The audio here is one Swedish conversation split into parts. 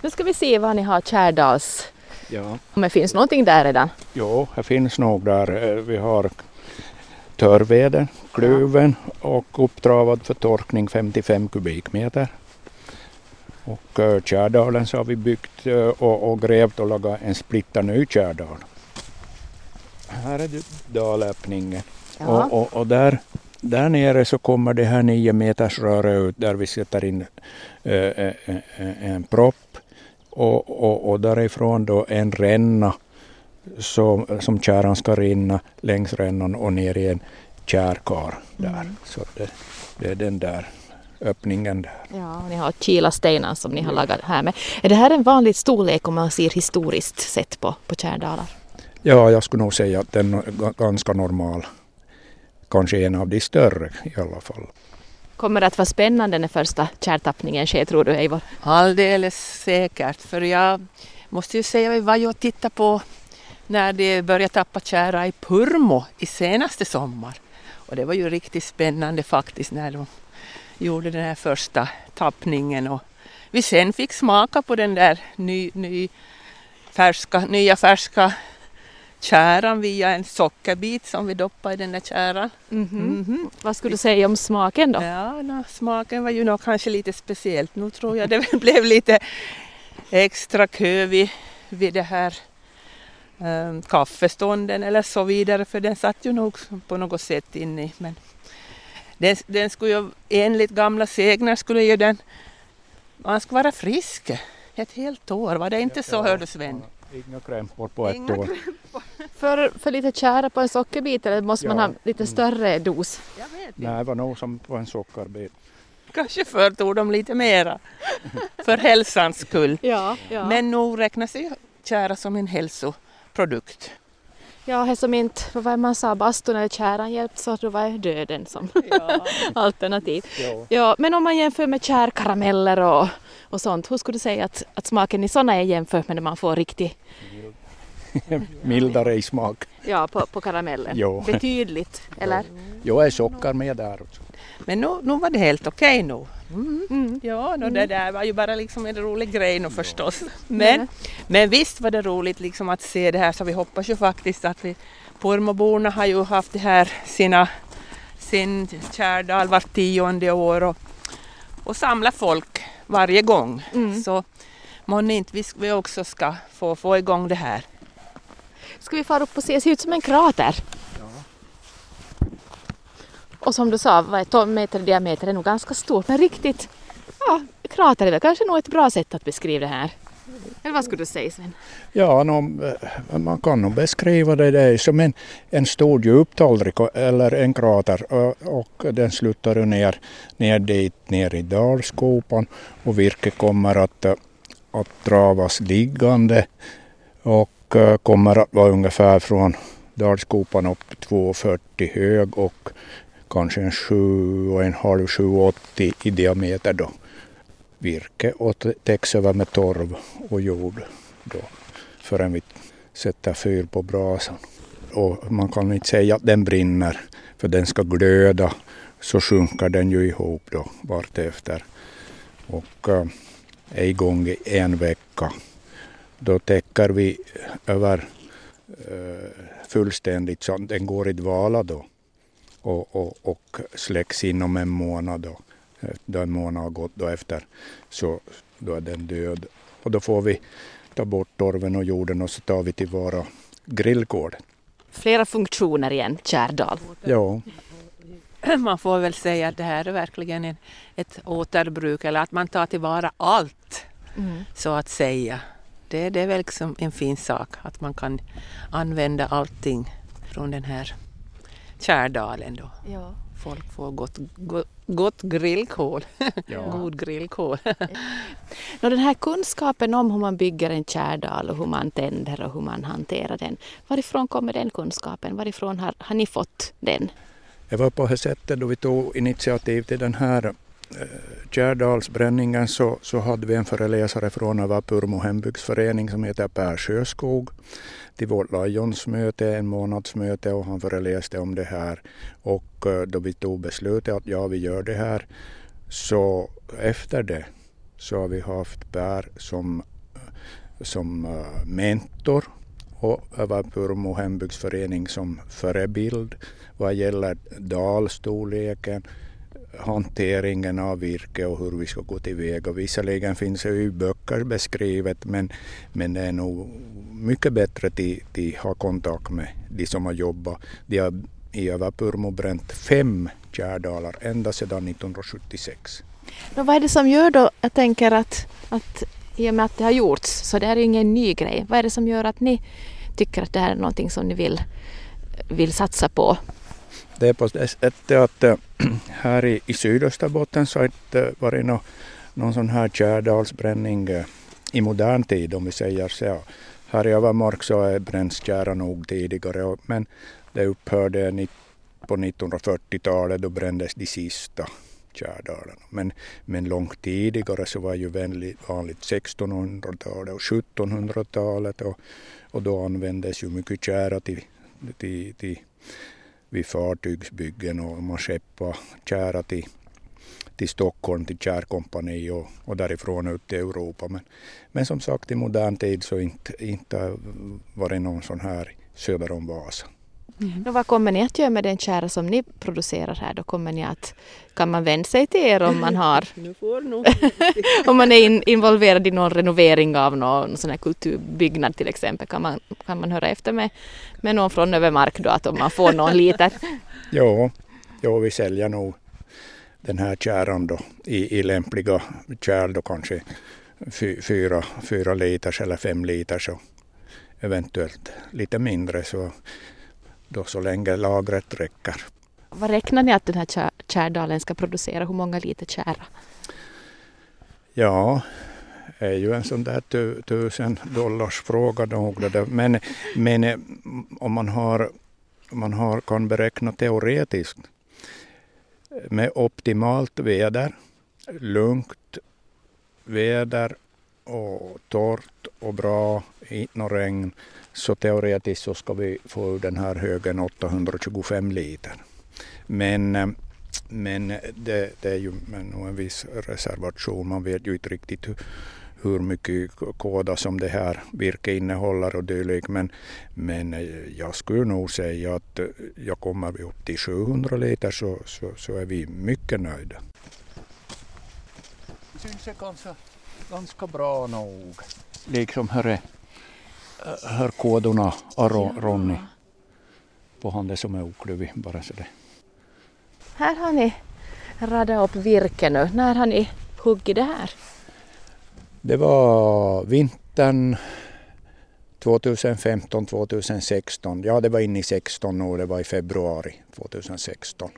Nu ska vi se vad ni har Kärdals. Ja. Om det finns någonting där redan. Jo, det finns nog där. Eh, Vi har törveden, kluven och upptravad för torkning 55 kubikmeter. Och uh, Kärdalen så har vi byggt eh, och, och grävt och lagat en splitta ny Kärdal. Här är dalöppningen. Och, och, och där, där nere så kommer det här 9 meters röret ut där vi sätter in eh, eh, eh, en propp och, och, och därifrån då en ränna som, som kärran ska rinna längs rännan och ner i en kärkar där. Så det, det är den där öppningen där. Ja, och ni har kilastenar som ni har lagat här med. Är det här en vanlig storlek om man ser historiskt sett på, på kärdalar? Ja, jag skulle nog säga att den är ga- ganska normal. Kanske en av de större i alla fall. Kommer det att vara spännande när första kärtappningen sker tror du Eivor? Alldeles säkert, för jag måste ju säga, vi var ju och tittade på när de började tappa kära i Purmo i senaste sommar. Och det var ju riktigt spännande faktiskt när de gjorde den här första tappningen och vi sen fick smaka på den där ny, ny, färska, nya färska käran via en sockerbit som vi doppade i den där käran. Mhm. Vad skulle du säga om smaken då? Ja, nå, smaken var ju nog kanske lite speciellt. Nu tror jag det blev lite extra kö vid, vid det här um, kaffestånden eller så vidare för den satt ju nog på något sätt inne i. Men den, den skulle ju enligt gamla sägner skulle ju den, man skulle vara frisk ett helt år, var det inte så hörde Sven? Inga krämpor på ett Inga år. För, för lite kära på en sockerbit eller måste man Ja. ha lite större dos? Jag vet inte. Nej, det var nog som på en sockerbit. Kanske förr tog de lite mera för hälsans skull. Ja, ja. Men nog räknas ju kära som en hälsoprodukt. Ja, det som inte, vad var man sa, bastun eller käran hjälpt så då var döden som Ja. alternativ. Ja. Ja, men om man jämför med kärkarameller och, och sånt, hur skulle du säga att, att smaken i sådana är jämfört med när man får riktig, Mildare i smak. ja, på, på karamellen? Jo. Betydligt, eller? Jo, är socker med där också. Men nu, nu var det helt okej nu. Mm. Ja, no, det där var ju bara liksom en rolig grej nu förstås. Men, men visst var det roligt liksom att se det här så vi hoppas ju faktiskt att vi Pormoborna har ju haft det här sina, sin kärdal vart tionde år och, och samla folk varje gång. Mm. Så månne inte vi, vi också ska få, få igång det här. Ska vi fara upp och se? Det ser ut som en krater. Och som du sa, vad är 12 meter i diameter är nog ganska stort, men riktigt, ja, krater är väl kanske nog ett bra sätt att beskriva det här. Eller vad skulle du säga Sven? Ja, no, eh, man kan nog beskriva det där som en, en stor djuptallrik eller en krater och, och den slutar ju ner, ner dit, ner i dalskopan och virket kommer att, eh, att travas liggande och eh, kommer att vara ungefär från dalskopan upp 2,40 hög och kanske en 7,5 7,80 i diameter då virke och täcks över med torv och jord då, förrän vi sätter fyr på brasan. Och man kan inte säga att den brinner, för den ska glöda, så sjunker den ju ihop då vartefter. Och eh, äh, är igång i en vecka. Då täcker vi över äh, fullständigt så att den går i dvala då och, och, och släcks inom en månad då. Då en månad har gått då efter så då är den död. Och då får vi ta bort torven och jorden och så tar vi tillvara grillkolen. Flera funktioner i en kärdal. Ja, Man får väl säga att det här är verkligen en, ett återbruk eller att man tar tillvara allt så att säga. Det, det är väl liksom en fin sak att man kan använda allting från den här kärdalen då. Ja. Folk får gott, gott, gott grillkål, ja. god grillkål. Nå, den här kunskapen om hur man bygger en kärdal och hur man tänder och hur man hanterar den. Varifrån kommer den kunskapen? Varifrån har, har ni fått den? Det var på det sättet då vi tog initiativ till den här Eh, Kärdalsbränningen så, så hade vi en föreläsare från Avapurmo Purmo hembygdsförening som heter Per Sjöskog till vårt Lionsmöte, en månadsmöte och han föreläste om det här. Och eh, då vi tog beslutet att ja, vi gör det här så efter det så har vi haft Per som, eh, som mentor och Avapurmo hembygdsförening som förebild vad gäller dalstorleken, hanteringen av virke och hur vi ska gå tillväga. Visserligen finns det ju böcker beskrivet men, men det är nog mycket bättre att ha kontakt med de som har jobbat. De har i Överpurmo bränt fem kärdalar ända sedan 1976. Då vad är det som gör då, jag tänker att, att i och med att det har gjorts så det här är ingen ny grej. Vad är det som gör att ni tycker att det här är någonting som ni vill, vill satsa på? Eh, det är på det sättet att här i, i Sydösterbotten så har det inte varit någon, någon sån här tjärdalsbränning eh, i modern tid om vi säger så. Här i Övermark så är bränns tjära nog tidigare men det upphörde på 1940-talet, då brändes de sista tjärdalarna. Men, men långt tidigare så var ju väldigt vanligt 1600-talet och 1700-talet och, och då användes ju mycket tjära till, till, till, vid fartygsbyggen och man skeppade kära till, till Stockholm, till kärkompani och, och därifrån ut till Europa. Men, men som sagt i modern tid så inte, inte det någon sån här söder om Vasa. Mm. vad kommer ni att göra med den kära som ni producerar här? Då kommer ni att, kan man vända sig till er om man har om man är in, involverad i någon renovering av någon sån här kulturbyggnad till exempel kan man, kan man höra efter med, med någon från Övermark då att om man får någon liter? jo, jo, vi säljer nog den här kärran då i, i lämpliga kärl då kanske fyra, fyra liters eller fem liters och eventuellt lite mindre så då så länge lagret räcker. Vad räknar ni att den här kärdalen ska producera? Hur många liter kära? Ja, det är ju en sån där tu, tusen dollars fråga nog. Men, men om man, har, man har, kan beräkna teoretiskt med optimalt väder, lugnt väder och torrt och bra, inte något regn, så teoretiskt så ska vi få ur den här högen 825 liter. Men, eh, men det, det är ju nog en viss reservation. Man vet ju inte riktigt hur, hur mycket kåda som det här virket innehåller och dylikt. Men, men eh, jag skulle nog säga att eh, jag kommer vi upp till 700 liter så, så, så är vi mycket nöjda. Syns Det kanske? Ganska, bra nog. Liksom hörre, hör kodorna Aro, Ronny på han som är okluvig bara så det. Här har ni radat upp virke nu. När har ni huggit det här? Det var vintern 2015, 2016. Ja, det var inne i 16 och det var i februari 2016.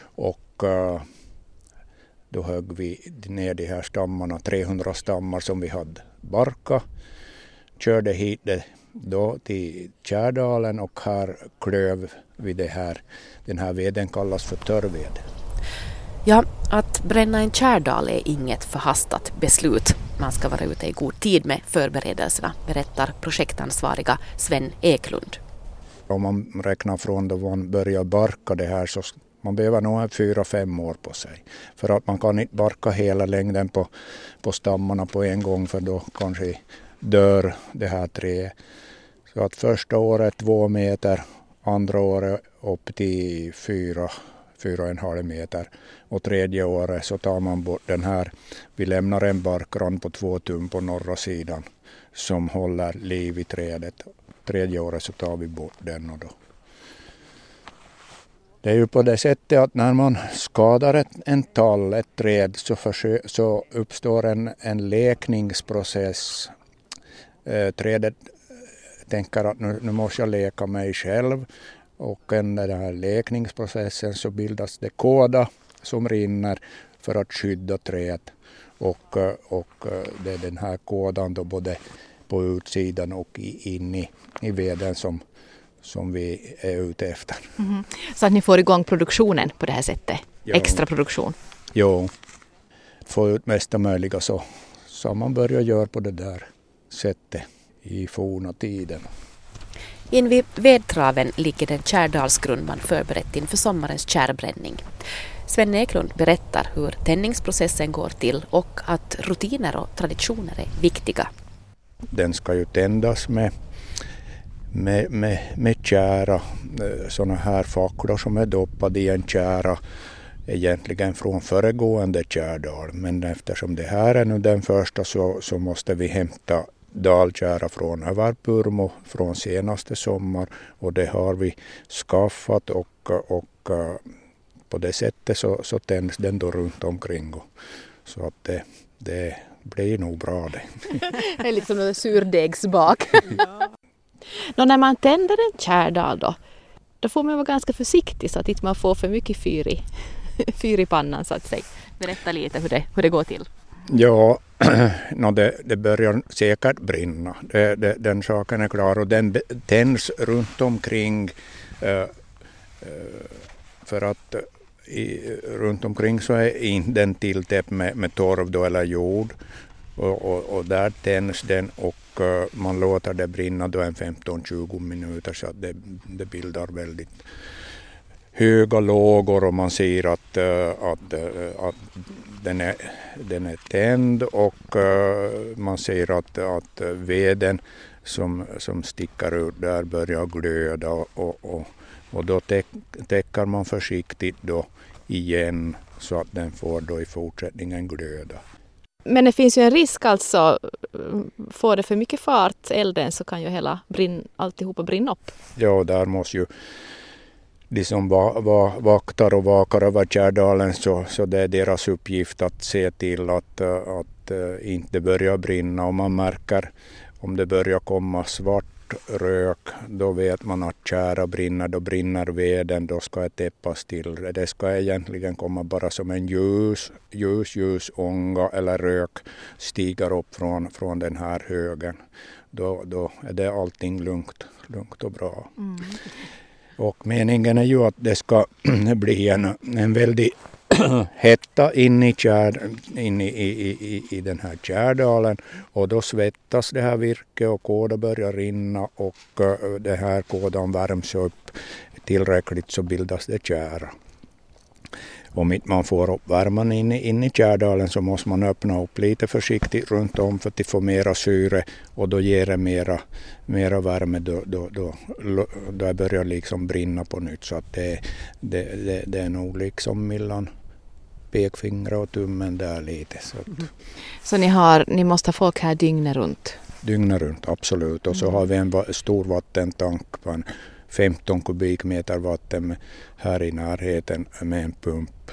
Och uh, då högg vi ner de här stammarna, 300 stammar som vi hade barka körde hit det då till Kärdalen och här klöv vi det här. Den här veden kallas för törrved. Ja, att bränna en kärdal är inget förhastat beslut. Man ska vara ute i god tid med förberedelserna, berättar projektansvariga Sven Eklund. Om man räknar från då man börjar barka det här så man behöver nog fyra, fem år på sig. För att man kan inte barka hela längden på, på stammarna på en gång för då kanske dör det här träet. Så att första året två meter, andra året upp till fyra, fyra och en halv meter och tredje året så tar man bort den här. Vi lämnar en barkrand på två tum på norra sidan som håller liv i trädet. Tredje året så tar vi bort den och då det är ju på det sättet att när man skadar ett, en tall, ett träd, så, försö, så uppstår en, en läkningsprocess. Eh, trädet eh, tänker att nu, nu måste jag leka mig själv. Och under den här läkningsprocessen så bildas det kåda som rinner för att skydda trädet och, eh, och eh, det är den här kådan då både på utsidan och in i, i veden som, som vi är ute efter. Mm. Så att ni får igång produktionen på det här sättet? Jo. Extra produktion? Jo, få ut mesta möjliga så, så man börjar göra på det där sättet i forna tiden. Invid vedtraven ligger den kärdalsgrund man förberett inför sommarens kärbränning. Sven Eklund berättar hur tändningsprocessen går till och att rutiner och traditioner är viktiga. Den ska ju tändas med, med, med, med kära, eh, sådana här facklor som är doppade i en kära egentligen från föregående kärdal. Men eftersom det här är nu den första så, så måste vi hämta dalkära från Överpurmo från senaste sommar och det har vi skaffat och, och eh, på det sättet så, så tänds den då runt omkring. Och, så att det, det blir nog bra det. det är liksom en surdegsbak. ja. Nå, när man tänder en kärdal då, då får man vara ganska försiktig så att inte man får för mycket fyr i, fyr i pannan så att säga. Berätta lite hur det, hur det går till. Ja, no, det, det börjar säkert brinna. Det, det, den saken är klar och den tänds runt omkring eh, eh, för att i, runt omkring så är in, den tilltäppt med, med torv då, eller jord och, och, och, där tänds den och eh, man låter det brinna då en 15-20 minuter så att det, det bildar väldigt höga lågor och man ser att, eh, att, eh, att den är, den är tänd och man ser att, att veden som, som sticker ut där börjar glöda och, och, och då täcker man försiktigt då igen så att den får då i fortsättningen glöda. Men det finns ju en risk alltså, får det för mycket fart elden så kan ju hela brinn, alltihopa brinna upp. Ja, där måste ju de som va, va, vaktar och vakar över Kärdalen så, så det är deras uppgift att se till att, eh, att att inte börjar brinna. Om man märker om det börjar komma svart rök, då vet man att kära brinner, då brinner veden, då ska det täppas till. Det ska egentligen komma bara som en ljus, ljus, ljus ånga eller rök stiger upp från, från den här högen. Då, då är det allting lugnt, lugnt och bra. Mm. Och meningen är ju att det ska bli en, en väldig hetta in i, kär, in i, i, i, i den här kärdalen och då svettas det här virket och kåda börjar rinna och uh, det här kådan värms upp. Tillräckligt så bildas det kära om inte man får upp värmen in, in i Kärdalen så måste man öppna upp lite försiktigt runt om för att få mera syre och då ger det mera, mera värme. Då, då, då, då det börjar liksom brinna på nytt. Så att det, det, det, det är nog liksom mellan pekfingrar och tummen där lite. Så, att. Mm. så ni, har, ni måste ha folk här dygnet runt? Dygnet runt, absolut. Och så mm. har vi en stor vattentank på en 15 kubikmeter vatten här i närheten med en pump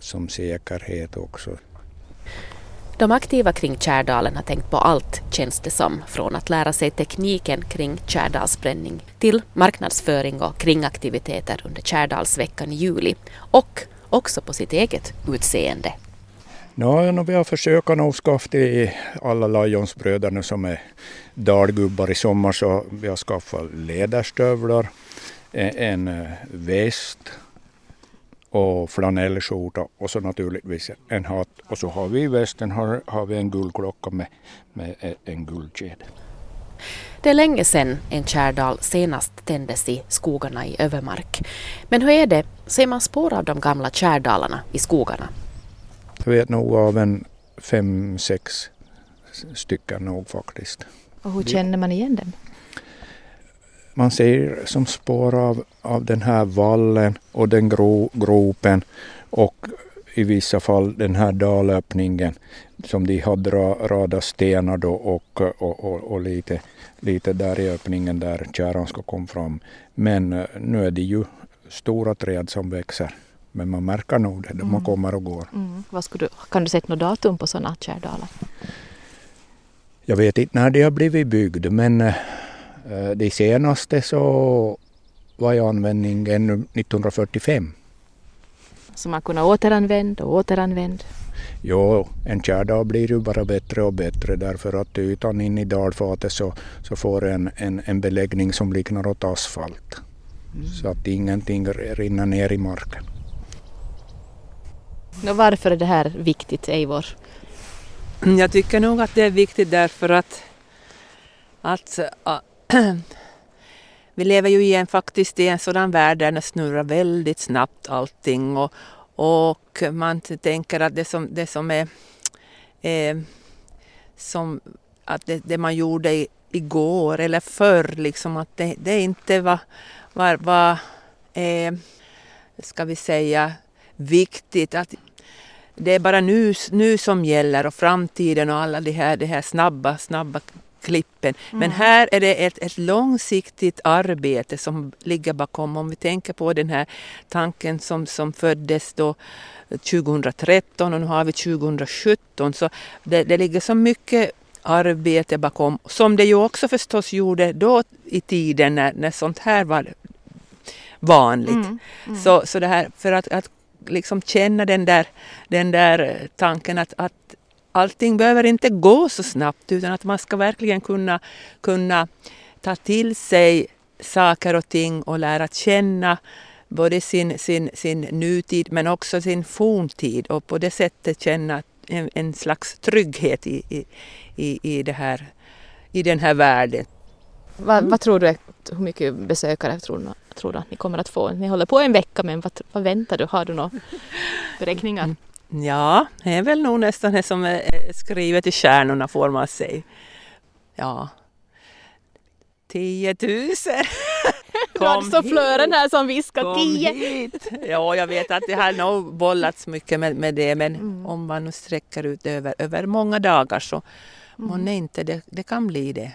som säkerhet också. De aktiva kring Kärdalen har tänkt på allt känns det som, från att lära sig tekniken kring Kärdalsbränning till marknadsföring och kringaktiviteter under Kärdalsveckan i juli och också på sitt eget utseende. No, no, vi har försökt nog skaffa till alla Lajonsbröderna som är dalgubbar i sommar så vi har skaffat läderstövlar, eh, en, eh, väst och flanellskjorta och så naturligtvis en hatt. Och så har vi i västen har, har vi en guldklocka med, med eh, en guldkedja. Det är länge sedan en kärdal senast tändes i skogarna i Övermark. Men hur är det, ser man spår av de gamla kärdalarna i skogarna? Jag vet nog av en fem, sex stycken nog faktiskt. Och hur känner man igen dem? Man ser som spår av, av den här vallen och den gro, gropen och i vissa fall den här dalöppningen som de hade radat stenar då och, och, och, och, lite, lite där i öppningen där kärran ska komma fram. Men eh, nu är det ju stora träd som växer. Men man märker nog det, mm. man kommer och går. Mm. Vad du, kan du sätta något datum på sådana kärdalar? Jag vet inte när de har blivit byggda men äh, de senaste så var i användning ännu 1945. Så man kunde återanvända och återanvända? Jo, en kärdal blir ju bara bättre och bättre därför att ytan in i dalfatet så, så får en, en, en beläggning som liknar åt asfalt. Mm. Så att ingenting rinner ner i marken. Och varför är det här viktigt, Eivor? Jag tycker nog att det är viktigt därför att, att äh, vi lever ju igen faktiskt i en sådan värld där det snurrar väldigt snabbt allting och, Och man tänker att det som, det som är eh, som att det, det man gjorde i, igår eller förr, liksom att det, det inte var, var, var eh, ska vi säga, viktigt. Att det är bara nu, nu som gäller och framtiden och alla de här, de här snabba, snabba klippen. Mm. Men här är det ett, ett långsiktigt arbete som ligger bakom. Om vi tänker på den här tanken som, som föddes då 2013 och nu har vi 2017 så det, det ligger så mycket arbete bakom, som det ju också förstås gjorde då i tiden när, när sånt här var vanligt. Mm, mm. Så, så det här för att, att liksom känna den där, den där tanken att, att allting behöver inte gå så snabbt utan att man ska verkligen kunna, kunna ta till sig saker och ting och lära känna både sin, sin, sin nutid men också sin forntid och på det sättet känna en, en slags trygghet i, i, i, i, det här, i den här världen. Vad, vad tror du, hur mycket besökare tror du, tror du att ni kommer att få? Ni håller på en vecka men vad, vad väntar du? Har du några beräkningar? Ja, det är väl nog nästan det som är skrivet i stjärnorna får man säga. Ja, 10 000. Du hade så flören här som viskar 10. Ja, jag vet att det har nog bollats mycket med, med det men mm. om man nu sträcker ut över, över många dagar så mm. månne inte det, det kan bli det.